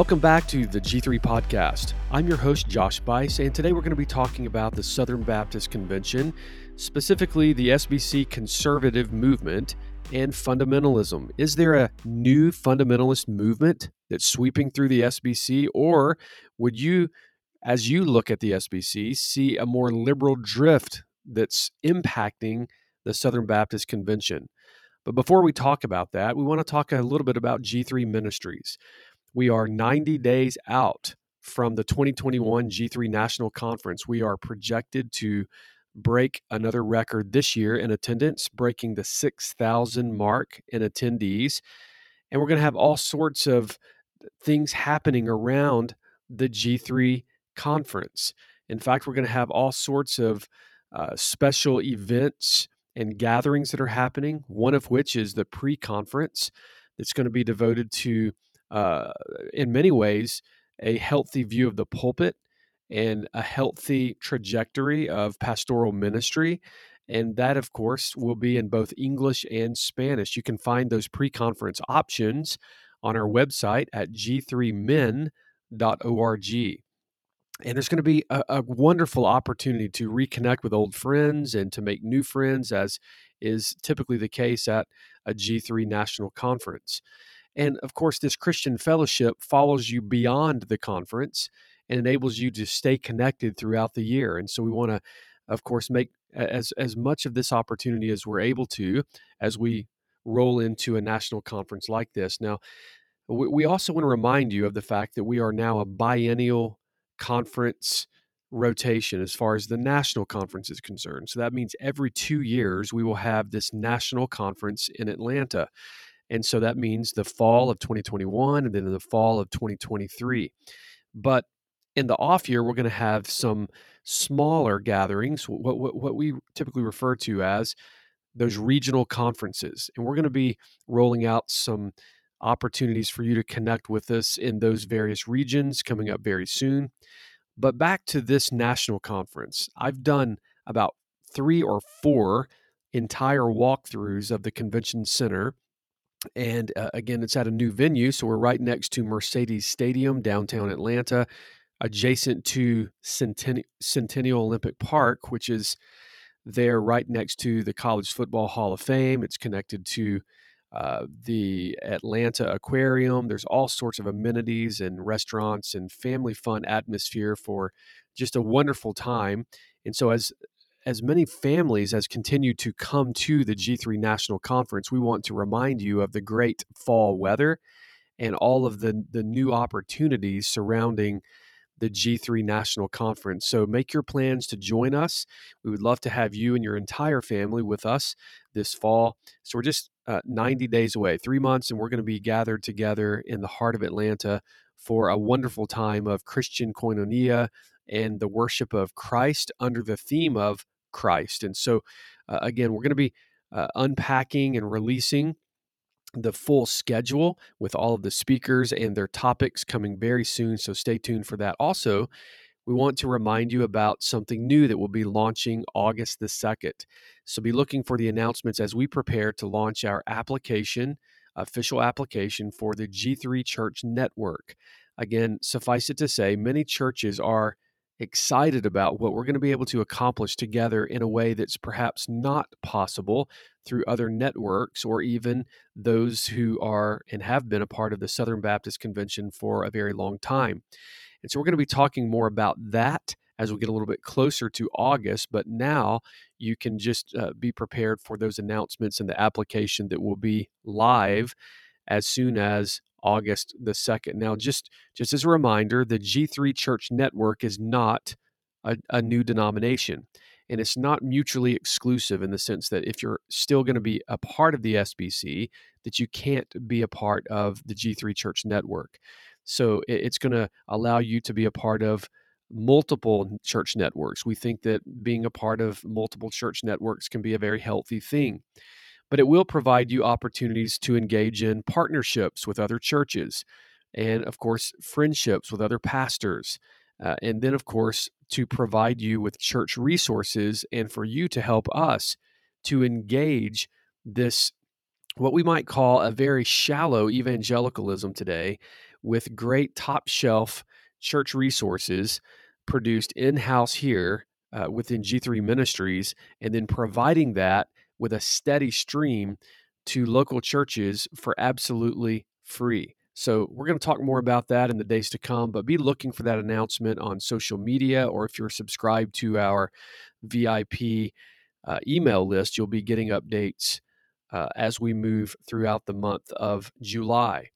Welcome back to the G3 Podcast. I'm your host, Josh Buice, and today we're going to be talking about the Southern Baptist Convention, specifically the SBC conservative movement and fundamentalism. Is there a new fundamentalist movement that's sweeping through the SBC, or would you, as you look at the SBC, see a more liberal drift that's impacting the Southern Baptist Convention? But before we talk about that, we want to talk a little bit about G3 Ministries. We are 90 days out from the 2021 G3 National Conference. We are projected to break another record this year in attendance, breaking the 6,000 mark in attendees. And we're going to have all sorts of things happening around the G3 conference. In fact, we're going to have all sorts of uh, special events and gatherings that are happening, one of which is the pre conference that's going to be devoted to, uh, in many ways, a healthy view of the pulpit and a healthy trajectory of pastoral ministry. And that, of course, will be in both English and Spanish. You can find those pre conference options on our website at g3min.org. And there's going to be a, a, wonderful opportunity to reconnect with old friends and to make new friends, as is typically the case at a G3 national conference. And of course, this Christian fellowship follows you beyond the conference and enables you to stay connected throughout the year. And so we want to, of course, make as as much of this opportunity as we're able to as we roll into a national conference like this. Now, we, we also want to remind you of the fact that we are now a biennial conference rotation as far as the national conference is concerned. So that means every two years we will have this national conference in Atlanta. And so that means the fall of 2021 and then the fall of 2023. But in the off year, we're going to have some smaller gatherings, what, what, what we typically refer to as those regional conferences. And we're going to be rolling out some opportunities for you to connect with us in those various regions coming up very soon. But back to this national conference, I've done about three or four entire walkthroughs of the convention center. And uh, again, it's at a new venue. So we're right next to Mercedes Stadium, downtown Atlanta adjacent to Centennial, Centennial Olympic Park, which is there right next to the College Football Hall of Fame. It's connected to uh, the Atlanta Aquarium. There's all sorts of amenities and restaurants and family fun atmosphere for just a wonderful time. And so, as as many families as continue to come to the G3 National Conference, we want to remind you of the great fall weather and all of the the new opportunities surrounding the G3 National Conference. So make your plans to join us. We would love to have you and your entire family with us this fall. So we're just uh, 90 days away, three months, and we're going to be gathered together in the heart of Atlanta for a wonderful time of Christian koinonia and the worship of Christ under the theme of Christ. And so, uh, again, we're going to be uh, unpacking and releasing the full schedule with all of the speakers and their topics coming very soon. So stay tuned for that. Also, we want to remind you about something new that will be launching August the 2nd. So be looking for the announcements as we prepare to launch our application, official application for the G3 Church Network. Again, suffice it to say, many churches are excited about what we're going to be able to accomplish together in a way that's perhaps not possible through other networks or even those who are and have been a part of the Southern Baptist Convention for a very long time. And so we're going to be talking more about that as we get a little bit closer to August. But now you can just uh, be prepared for those announcements and the application that will be live as soon as August the 2nd. Now, just, just as a reminder, the G3 Church Network is not a, a new denomination. And it's not mutually exclusive in the sense that if you're still going to be a part of the SBC, that you can't be a part of the G3 Church Network. So it's going to allow you to be a part of multiple church networks. We think that being a part of multiple church networks can be a very healthy thing but it will provide you opportunities to engage in partnerships with other churches and, of course, friendships with other pastors. Uh, and then, of course, to provide you with church resources and for you to help us to engage this, what we might call a very shallow evangelicalism today, with great top shelf church resources produced in house here uh, within G3 Ministries, and then providing that with a steady stream to local churches for absolutely free. So, we're going to talk more about that in the days to come, but be looking for that announcement on social media or if you're subscribed to our VIP uh, email list, you'll be getting updates uh, as we move throughout the month of July.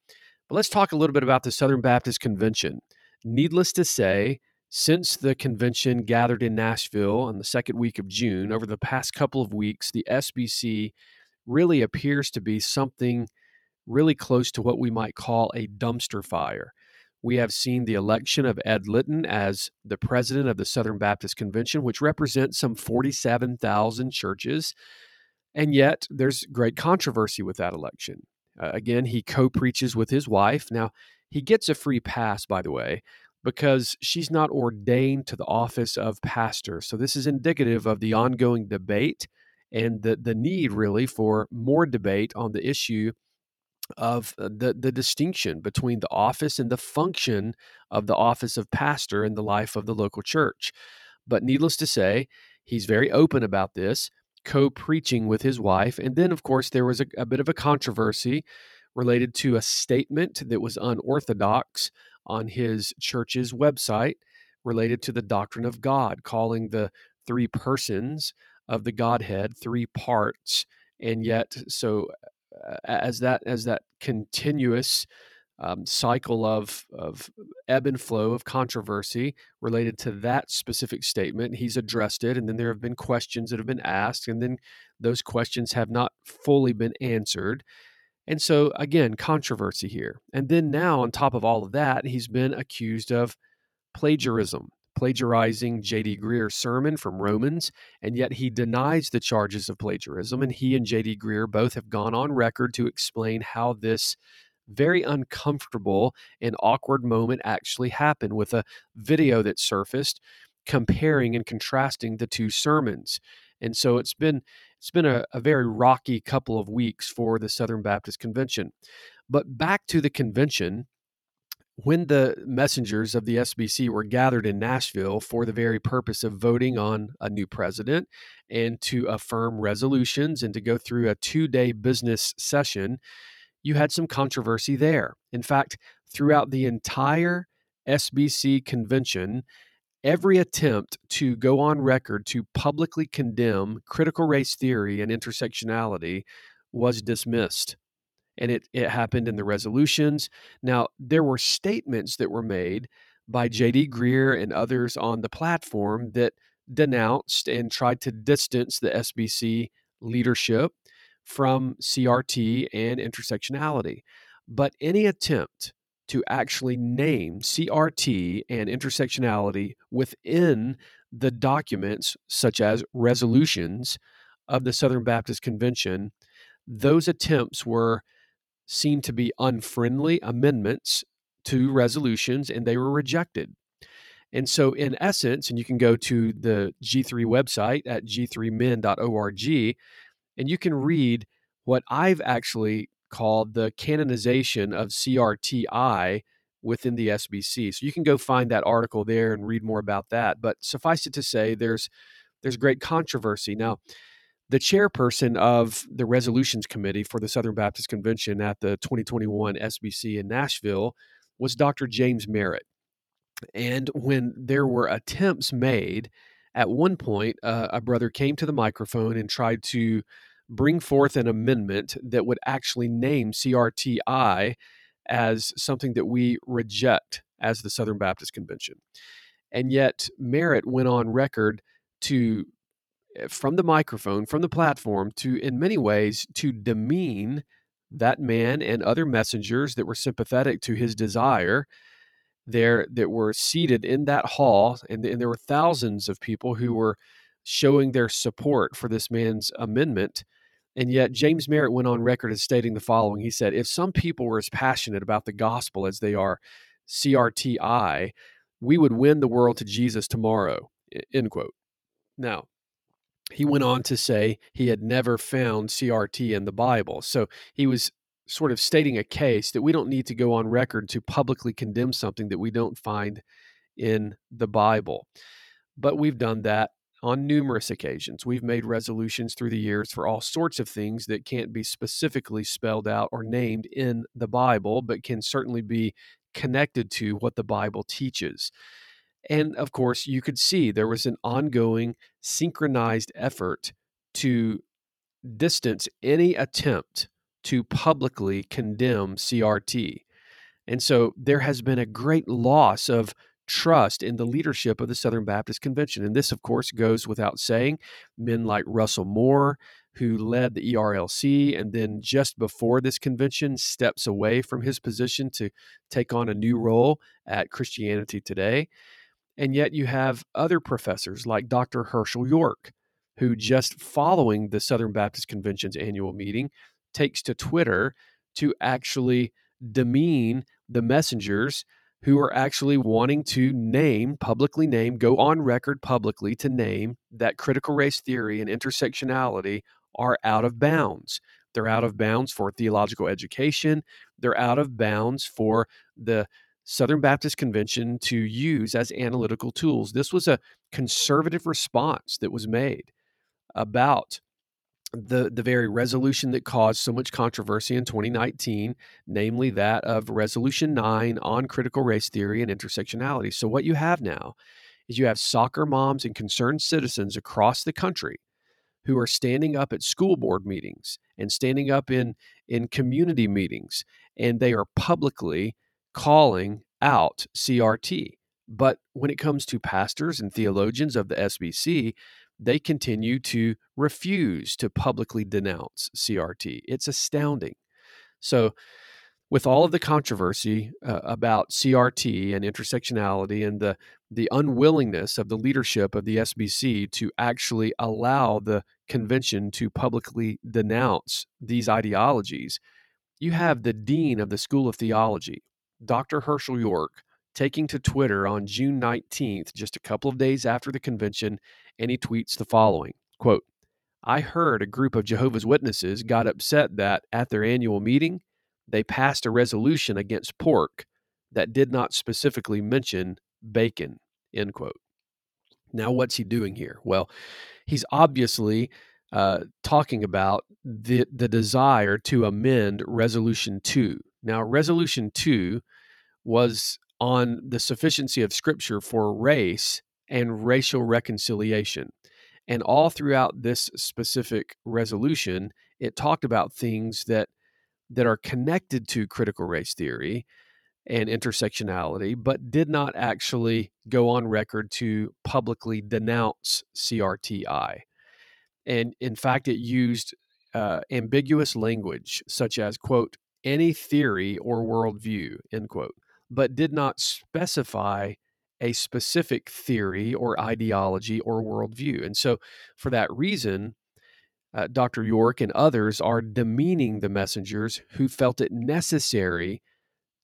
But let's talk a little bit about the Southern Baptist Convention. Needless to say, since the convention gathered in Nashville on the second week of June, over the past couple of weeks, the SBC really appears to be something really close to what we might call a dumpster fire. We have seen the election of Ed Litton as the president of the Southern Baptist Convention, which represents some 47,000 churches. And yet, there's great controversy with that election. Uh, again, he co preaches with his wife. Now, he gets a free pass, by the way, because she's not ordained to the office of pastor. So, this is indicative of the ongoing debate and the, the need, really, for more debate on the issue of uh, the the distinction between the office and the function of the office of pastor in the life of the local church. But needless to say, he's very open about this, co-preaching with his wife, and then of course there was a, a bit of a controversy related to a statement that was unorthodox on his church's website related to the doctrine of God, calling the three persons of the Godhead three parts and yet so as that as that continuous um, cycle of of ebb and flow of controversy related to that specific statement. He's addressed it, and then there have been questions that have been asked, and then those questions have not fully been answered. And so again, controversy here. And then now, on top of all of that, he's been accused of plagiarism plagiarizing J.D. Greear's sermon from Romans, and yet he denies the charges of plagiarism. And he and J.D. Greear both have gone on record to explain how this very uncomfortable and awkward moment actually happened with a video that surfaced comparing and contrasting the two sermons. And so it's been it's been a, a very rocky couple of weeks for the Southern Baptist Convention. But back to the convention, when the messengers of the SBC were gathered in Nashville for the very purpose of voting on a new president and to affirm resolutions and to go through a two day business session, you had some controversy there. In fact, throughout the entire SBC convention, every attempt to go on record to publicly condemn critical race theory and intersectionality was dismissed and it, it happened in the resolutions. Now, there were statements that were made by J.D. Greear and others on the platform that denounced and tried to distance the SBC leadership from CRT and intersectionality. But any attempt to actually name CRT and intersectionality within the documents, such as resolutions of the Southern Baptist Convention, those attempts were seen to be unfriendly amendments to resolutions and they were rejected. And so, in essence, and you can go to the G3 website at g3min.org and you can read what I've actually called the canonization of CRTI within the SBC. So you can go find that article there and read more about that. But suffice it to say, there's there's great controversy now the chairperson of the resolutions committee for the Southern Baptist Convention at the 2021 SBC in Nashville was Dr. James Merritt. And when there were attempts made, at one point, uh, a brother came to the microphone and tried to bring forth an amendment that would actually name CRTI as something that we reject as the Southern Baptist Convention. And yet, Merritt went on record to Eh, from the microphone, from the platform, to, in many ways, to demean that man and other messengers that were sympathetic to his desire there that were seated in that hall and, and there were thousands of people who were showing their support for this man's amendment and yet james merritt went on record as stating the following he said if some people were as passionate about the gospel as they are crti we would win the world to jesus tomorrow end quote now he went on to say he had never found CRT in the Bible. So he was sort of stating a case that we don't need to go on record to publicly condemn something that we don't find in the Bible. But we've done that on numerous occasions. We've made resolutions through the years for all sorts of things that can't be specifically spelled out or named in the Bible, but can certainly be connected to what the Bible teaches. And of course, you could see there was an ongoing synchronized effort to distance any attempt to publicly condemn CRT. And so there has been a great loss of trust in the leadership of the Southern Baptist Convention. And this, of course, goes without saying. Men like Russell Moore, who led the ERLC and then just before this convention steps away from his position to take on a new role at Christianity Today. And yet you have other professors like Dr. Hershael York, who just following the Southern Baptist Convention's annual meeting takes to Twitter to actually demean the messengers who are actually wanting to name, publicly name, go on record publicly to name that critical race theory and intersectionality are out of bounds. They're out of bounds for theological education. They're out of bounds for the Southern Baptist Convention to use as analytical tools. This was a conservative response that was made about the the very resolution that caused so much controversy in 2019, namely that of Resolution 9 on critical race theory and intersectionality. So what you have now is you have soccer moms and concerned citizens across the country who are standing up at school board meetings and standing up in in community meetings and they are publicly calling out CRT. But when it comes to pastors and theologians of the SBC, they continue to refuse to publicly denounce CRT. It's astounding. So, with all of the controversy uh, about CRT and intersectionality and the the unwillingness of the leadership of the SBC to actually allow the convention to publicly denounce these ideologies, you have the dean of the School of Theology, Dr. Hershael York, taking to Twitter on June 19th, just a couple of days after the convention, and he tweets the following quote, I heard a group of Jehovah's Witnesses got upset that at their annual meeting, they passed a resolution against pork that did not specifically mention bacon, end quote. Now, what's he doing here? Well, he's obviously uh, talking about the, the desire to amend Resolution 2. Now, Resolution 2 was on the sufficiency of Scripture for race and racial reconciliation. And all throughout this specific resolution, it talked about things that that are connected to critical race theory and intersectionality, but did not actually go on record to publicly denounce CRTI. And in fact, it used uh, ambiguous language such as, quote, any theory or worldview, end quote, but did not specify a specific theory or ideology or worldview. And so, for that reason, uh, Dr. York and others are demeaning the messengers who felt it necessary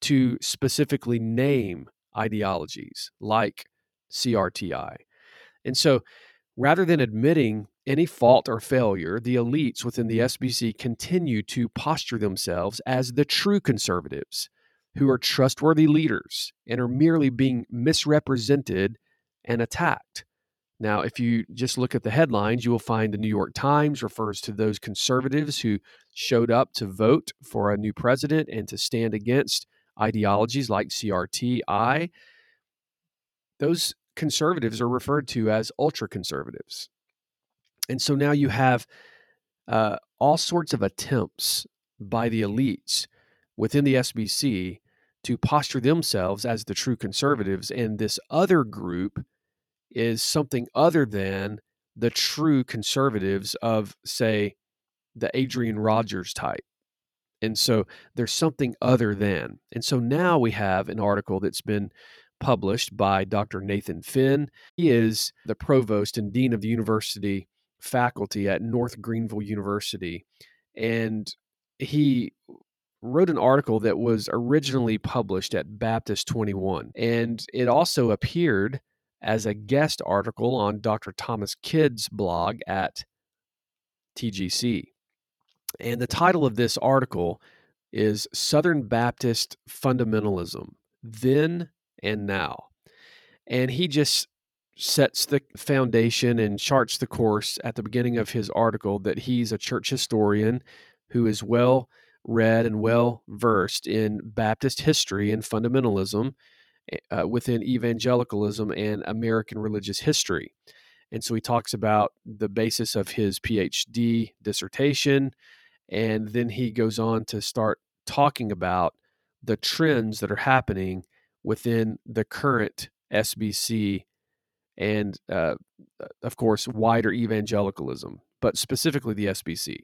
to specifically name ideologies like CRTI. And so, rather than admitting any fault or failure, the elites within the SBC continue to posture themselves as the true conservatives who are trustworthy leaders and are merely being misrepresented and attacked. Now, if you just look at the headlines, you will find the New York Times refers to those conservatives who showed up to vote for a new president and to stand against ideologies like CRTI. Those conservatives are referred to as ultra conservatives. And so now you have uh, all sorts of attempts by the elites within the SBC to posture themselves as the true conservatives, and this other group is something other than the true conservatives of, say, the Adrian Rogers type. And so there's something other than. And so now we have an article that's been published by Dr. Nathan Finn. He is the provost and dean of the university faculty at North Greenville University. And he wrote an article that was originally published at Baptist 21. And it also appeared as a guest article on Dr. Thomas Kidd's blog at TGC. And the title of this article is Southern Baptist fundamentalism, then and now. And he just sets the foundation and charts the course at the beginning of his article that he's a church historian who is well read and well versed in Baptist history and fundamentalism eh, uh, within evangelicalism and American religious history. And so he talks about the basis of his PhD dissertation. And then he goes on to start talking about the trends that are happening within the current SBC and, uh, of course, wider evangelicalism, but specifically the SBC.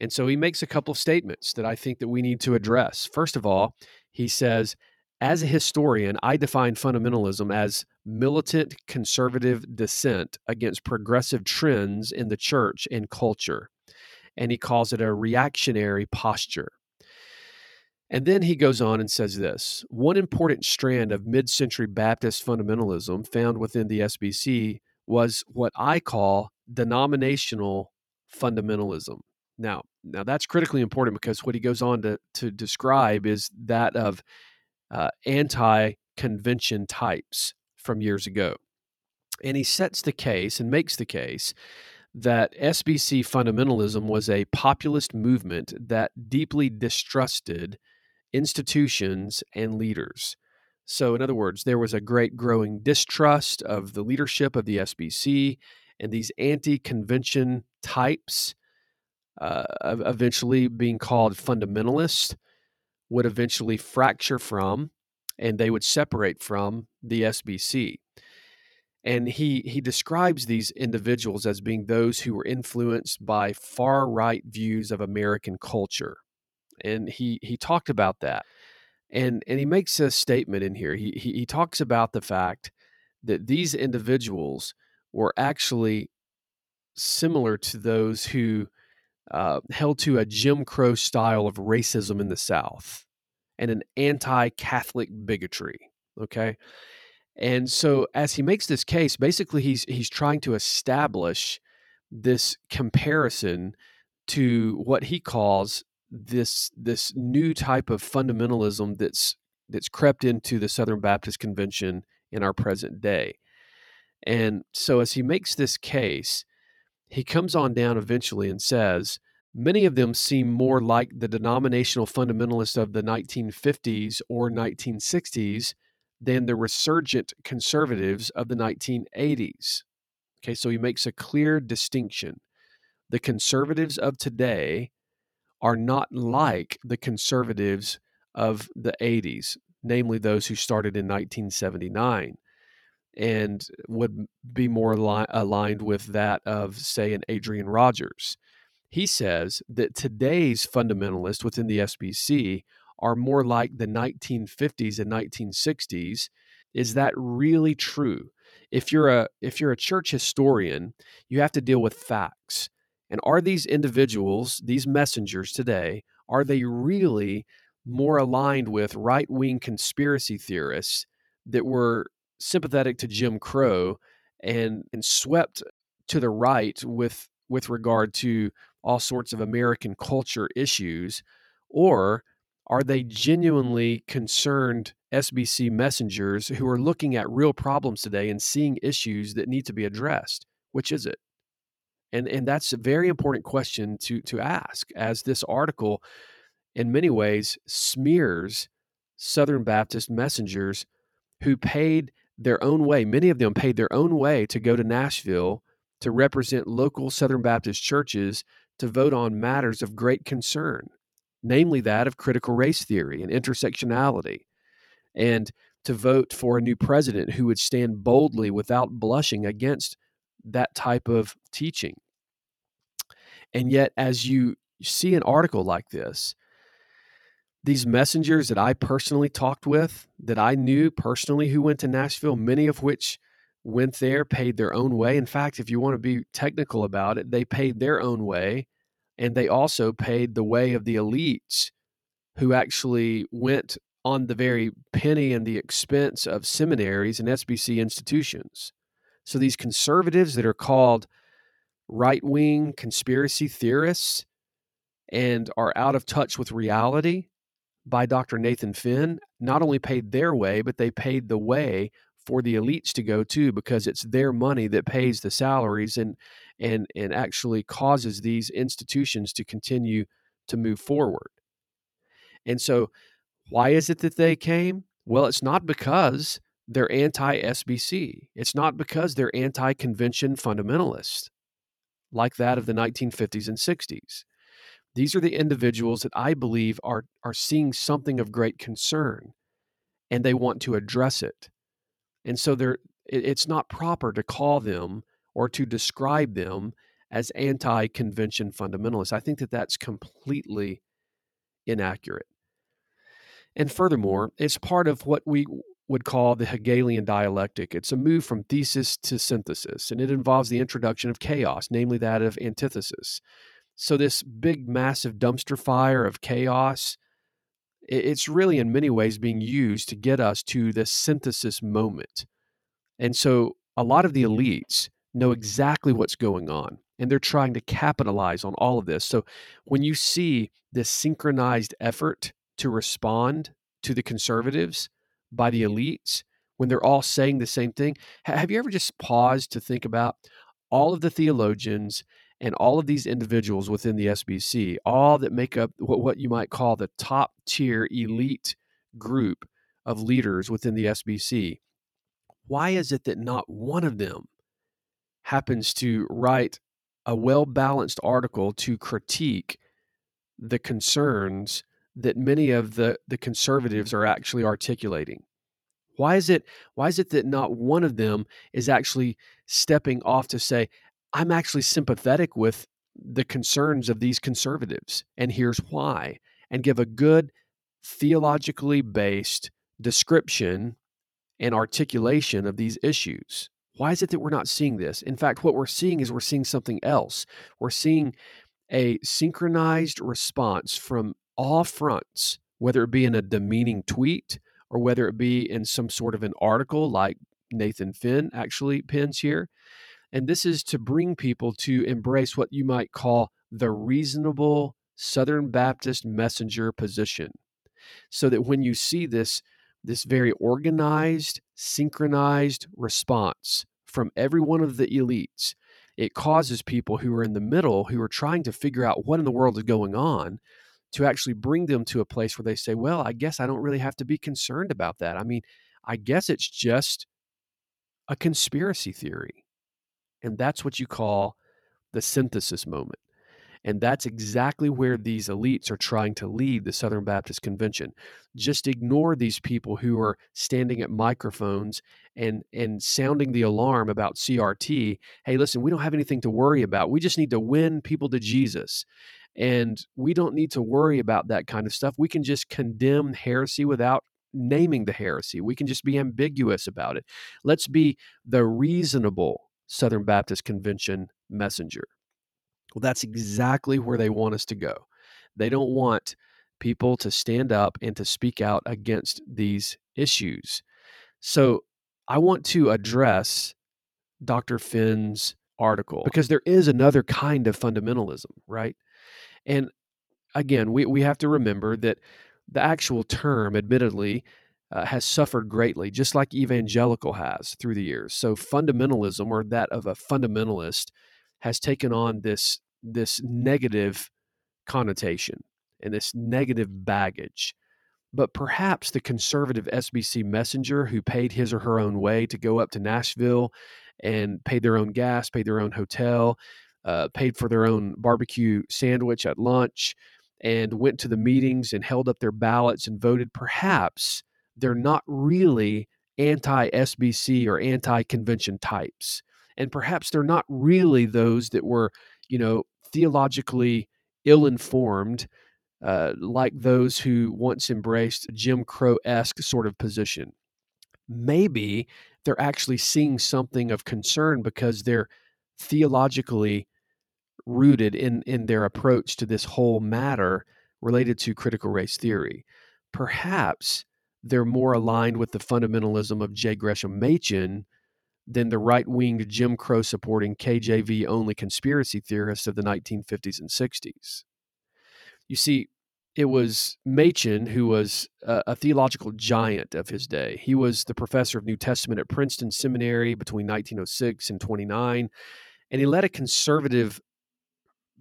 And so he makes a couple of statements that I think that we need to address. First of all, he says, as a historian, I define fundamentalism as militant conservative dissent against progressive trends in the church and culture. And he calls it a reactionary posture. And then he goes on and says this one important strand of mid century Baptist fundamentalism found within the SBC was what I call denominational fundamentalism. Now, now that's critically important because what he goes on to, to describe is that of uh, anti convention types from years ago. And he sets the case and makes the case that SBC fundamentalism was a populist movement that deeply distrusted institutions and leaders. So, in other words, there was a great growing distrust of the leadership of the SBC, and these anti convention types, uh, eventually being called fundamentalist would eventually fracture from and they would separate from the SBC. And he, he describes these individuals as being those who were influenced by far right views of American culture. And he, he talked about that. And, and he makes a statement in here. He, he, he talks about the fact that these individuals were actually similar to those who uh, held to a Jim Crow style of racism in the South and an anti Catholic bigotry. Okay. And so as he makes this case, basically he's he's trying to establish this comparison to what he calls this this new type of fundamentalism that's that's crept into the Southern Baptist Convention in our present day. And so as he makes this case, he comes on down eventually and says Many of them seem more like the denominational fundamentalists of the 1950s or 1960s than the resurgent conservatives of the 1980s. Okay, so he makes a clear distinction. The conservatives of today are not like the conservatives of the 80s, namely those who started in 1979 and would be more aligned with that of, say, an Adrian Rogers. He says that today's fundamentalists within the SBC are more like the 1950s and 1960s. Is that really true? If you're a if you're a church historian, you have to deal with facts. And are these individuals, these messengers today, are they really more aligned with right-wing conspiracy theorists that were sympathetic to Jim Crow and and swept to the right with with regard to all sorts of American culture issues? Or are they genuinely concerned SBC messengers who are looking at real problems today and seeing issues that need to be addressed? Which is it? And, and that's a very important question to, to ask, as this article, in many ways, smears Southern Baptist messengers who paid their own way. Many of them paid their own way to go to Nashville to represent local Southern Baptist churches to vote on matters of great concern, namely that of critical race theory and intersectionality, and to vote for a new president who would stand boldly without blushing against that type of teaching. And yet, as you see an article like this, these messengers that I personally talked with, that I knew personally who went to Nashville, many of which went there, paid their own way. In fact, if you want to be technical about it, they paid their own way. And they also paid the way of the elites who actually went on the very penny and the expense of seminaries and SBC institutions. So these conservatives that are called right wing conspiracy theorists and are out of touch with reality by Dr. Nathan Finn not only paid their way, but they paid the way for the elites to go too, because it's their money that pays the salaries and and and actually causes these institutions to continue to move forward. And so, why is it that they came? Well, it's not because they're anti SBC. It's not because they're anti convention fundamentalists like that of the 1950s and 60s. These are the individuals that I believe are, are seeing something of great concern and they want to address it. And so they're, it's not proper to call them or to describe them as anti convention fundamentalists. I think that that's completely inaccurate. And furthermore, it's part of what we would call the Hegelian dialectic. It's a move from thesis to synthesis, and it involves the introduction of chaos, namely that of antithesis. So, this big, massive dumpster fire of chaos, it's really in many ways being used to get us to this synthesis moment. And so, a lot of the elites know exactly what's going on, and they're trying to capitalize on all of this. So, when you see this synchronized effort to respond to the conservatives, by the elites when they're all saying the same thing. Have you ever just paused to think about all of the theologians and all of these individuals within the SBC, all that make up what you might call the top tier elite group of leaders within the SBC? Why is it that not one of them happens to write a well balanced article to critique the concerns that many of the, the conservatives are actually articulating. Why is it why is it that not one of them is actually stepping off to say, I'm actually sympathetic with the concerns of these conservatives, and here's why, and give a good theologically based description and articulation of these issues. Why is it that we're not seeing this? In fact, what we're seeing is we're seeing something else. We're seeing a synchronized response from all fronts, whether it be in a demeaning tweet or whether it be in some sort of an article like Nathan Finn actually pins here. And this is to bring people to embrace what you might call the reasonable Southern Baptist messenger position. So that when you see this, this very organized, synchronized response from every one of the elites, it causes people who are in the middle, who are trying to figure out what in the world is going on, to actually bring them to a place where they say, well, I guess I don't really have to be concerned about that. I mean, I guess it's just a conspiracy theory. And that's what you call the synthesis moment. And that's exactly where these elites are trying to lead the Southern Baptist Convention. Just ignore these people who are standing at microphones and, and sounding the alarm about CRT. Hey, listen, we don't have anything to worry about. We just need to win people to Jesus. And we don't need to worry about that kind of stuff. We can just condemn heresy without naming the heresy. We can just be ambiguous about it. Let's be the reasonable Southern Baptist Convention messenger. Well, that's exactly where they want us to go. They don't want people to stand up and to speak out against these issues. So I want to address Dr. Finn's article because there is another kind of fundamentalism, right? And again, we, we have to remember that the actual term, admittedly, uh, has suffered greatly, just like evangelical has through the years. So fundamentalism, or that of a fundamentalist, has taken on this this negative connotation and this negative baggage. But perhaps the conservative SBC messenger who paid his or her own way to go up to Nashville and paid their own gas, paid their own hotel, uh, paid for their own barbecue sandwich at lunch, and went to the meetings and held up their ballots and voted, perhaps they're not really anti SBC or anti convention types. And perhaps they're not really those that were, you know, theologically ill informed, uh, like those who once embraced Jim Crow esque sort of position. Maybe they're actually seeing something of concern because they're theologically rooted in in their approach to this whole matter related to critical race theory. Perhaps they're more aligned with the fundamentalism of J. Gresham Machen than the right winged Jim Crow supporting KJV only conspiracy theorists of the 1950s and 60s. You see, it was Machen who was a, a, theological giant of his day. He was the professor of New Testament at Princeton Seminary between 1906 and 29, and he led a conservative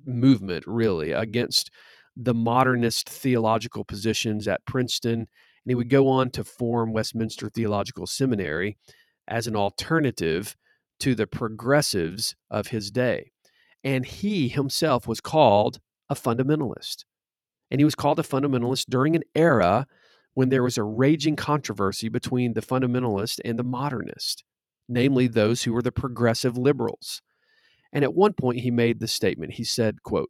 movement, really, against the modernist theological positions at Princeton. And he would go on to form Westminster Theological Seminary as an alternative to the progressives of his day. And he himself was called a fundamentalist. And he was called a fundamentalist during an era when there was a raging controversy between the fundamentalist and the modernist, namely those who were the progressive liberals. And at one point he made the statement. He said, quote,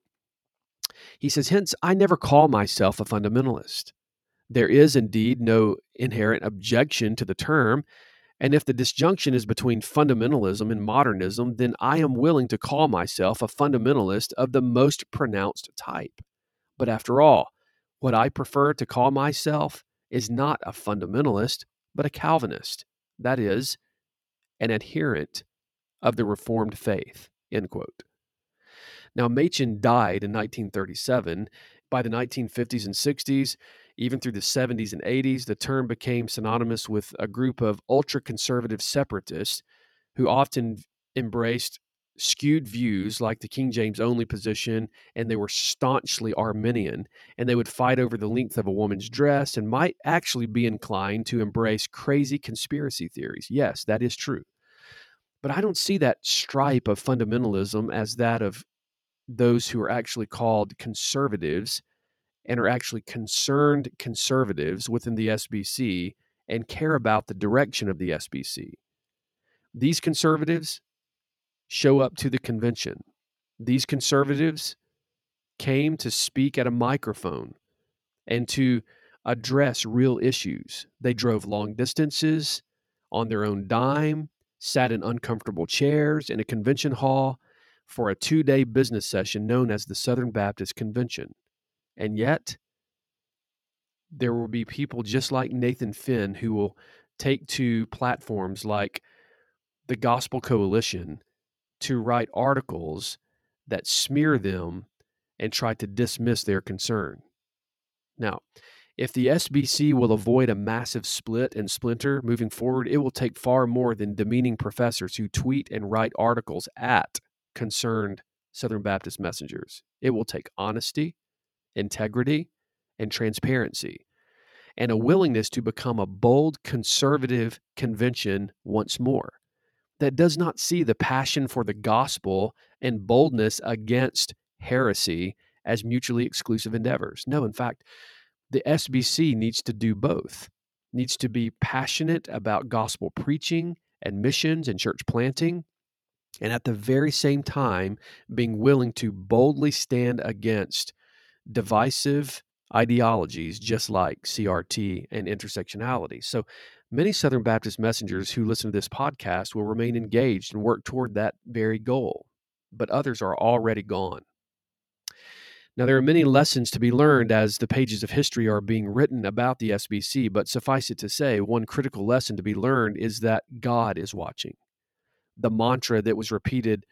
he says, hence I never call myself a fundamentalist. There is indeed no inherent objection to the term, and if the disjunction is between fundamentalism and modernism, then I am willing to call myself a fundamentalist of the most pronounced type. But after all, what I prefer to call myself is not a fundamentalist, but a Calvinist, that is, an adherent of the Reformed faith. End quote. Now, Machen died in 1937. By the 1950s and 60s, even through the 70s and 80s, the term became synonymous with a group of ultra conservative separatists who often embraced skewed views like the King James only position, and they were staunchly Arminian, and they would fight over the length of a woman's dress and might actually be inclined to embrace crazy conspiracy theories. Yes, that is true. But I don't see that stripe of fundamentalism as that of those who are actually called conservatives and are actually concerned conservatives within the SBC and care about the direction of the SBC. These conservatives show up to the convention. These conservatives came to speak at a microphone and to address real issues. They drove long distances on their own dime, sat in uncomfortable chairs in a convention hall for a two day business session known as the Southern Baptist Convention. And yet, there will be people just like Nathan Finn who will take to platforms like the Gospel Coalition to write articles that smear them and try to dismiss their concern. Now, if the SBC will avoid a massive split and splinter moving forward, it will take far more than demeaning professors who tweet and write articles at concerned Southern Baptist messengers. It will take honesty, integrity, and transparency, and a willingness to become a bold conservative convention once more that does not see the passion for the gospel and boldness against heresy as mutually exclusive endeavors. No, in fact, the SBC needs to do both. Needs to be passionate about gospel preaching and missions and church planting, and at the very same time being willing to boldly stand against divisive ideologies just like CRT and intersectionality. So many Southern Baptist messengers who listen to this podcast will remain engaged and work toward that very goal, but others are already gone. Now, there are many lessons to be learned as the pages of history are being written about the SBC, but suffice it to say, one critical lesson to be learned is that God is watching the mantra that was repeated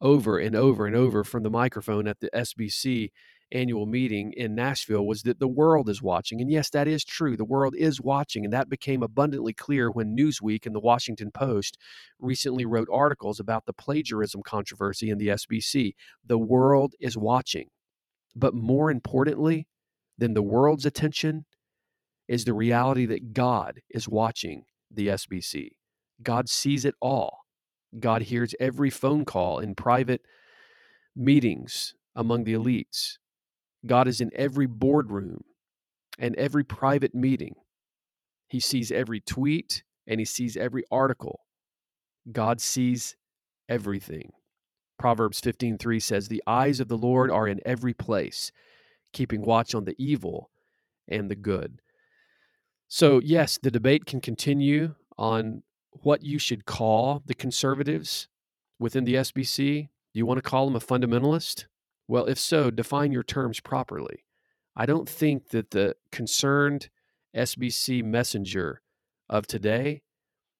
over and over and over from the microphone at the SBC annual meeting in Nashville was that the world is watching. And yes, that is true. The world is watching. And that became abundantly clear when Newsweek and the Washington Post recently wrote articles about the plagiarism controversy in the SBC. The world is watching. But more importantly than the world's attention is the reality that God is watching the SBC. God sees it all. God hears every phone call in private meetings among the elites. God is in every boardroom and every private meeting. He sees every tweet and he sees every article. God sees everything. Proverbs 15:3 says, "The eyes of the Lord are in every place, keeping watch on the evil and the good." So, yes, the debate can continue on what you should call the conservatives within the SBC? Do you want to call them a fundamentalist? Well, if so, define your terms properly. I don't think that the concerned SBC messenger of today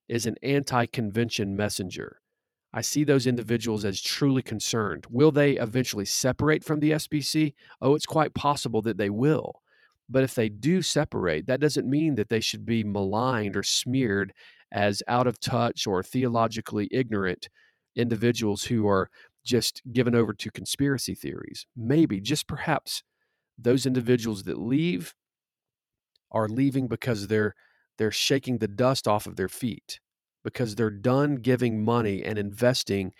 is an anti convention messenger. I see those individuals as truly concerned. Will they eventually separate from the SBC? Oh, it's quite possible that they will. But if they do separate, that doesn't mean that they should be maligned or smeared as out of touch or theologically ignorant individuals who are just given over to conspiracy theories. Maybe, just perhaps, those individuals that leave are leaving because they're they're shaking the dust off of their feet because they're done giving money and investing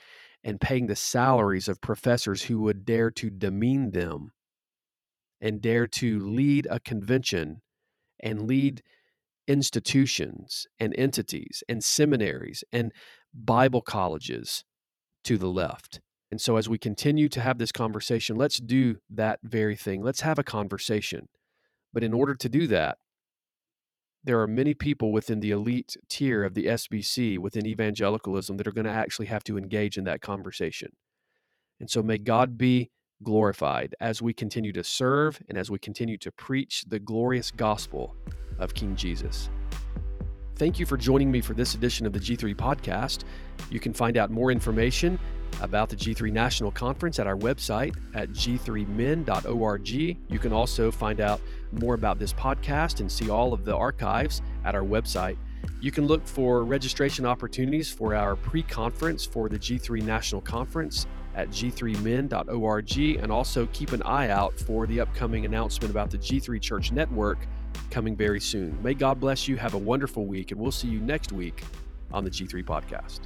and paying the salaries of professors who would dare to demean them and dare to lead a convention and lead institutions and entities and seminaries and Bible colleges to the left. And so, as we continue to have this conversation, let's do that very thing. Let's have a conversation. But in order to do that, there are many people within the elite tier of the SBC, within evangelicalism, that are going to actually have to engage in that conversation. And so, may God be glorified as we continue to serve and as we continue to preach the glorious gospel of King Jesus. Thank you for joining me for this edition of the G3 podcast. You can find out more information about the G3 National Conference at our website at g3min.org. You can also find out more about this podcast and see all of the archives at our website. You can look for registration opportunities for our pre conference for the G3 National Conference at g3min.org and also keep an eye out for the upcoming announcement about the G3 Church Network coming very soon. May God bless you. Have a wonderful week, and we'll see you next week on the G3 Podcast.